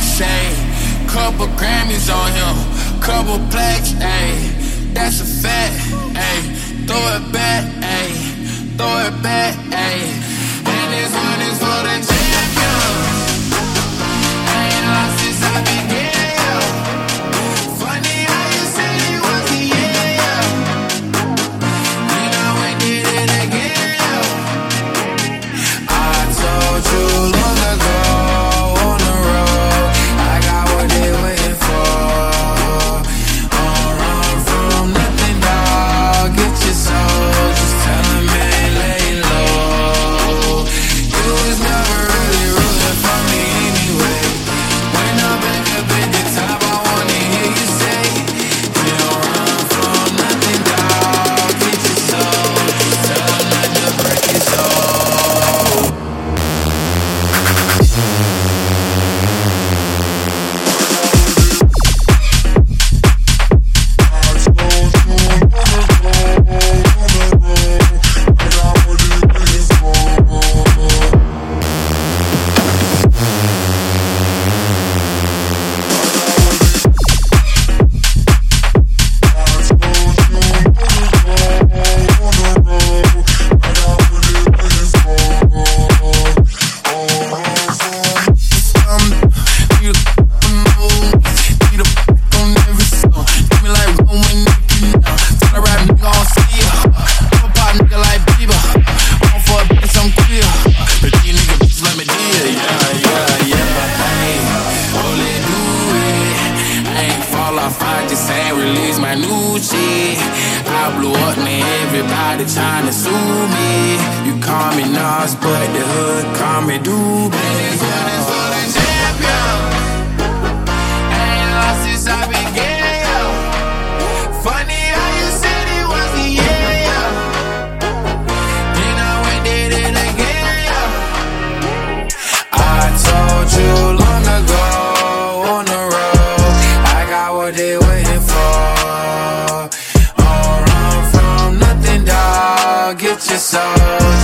say couple Grammys on him, couple plaques, ayy. I blew up, man, everybody trying to sue me. You call me Nas, but the hood call me Doobie. soul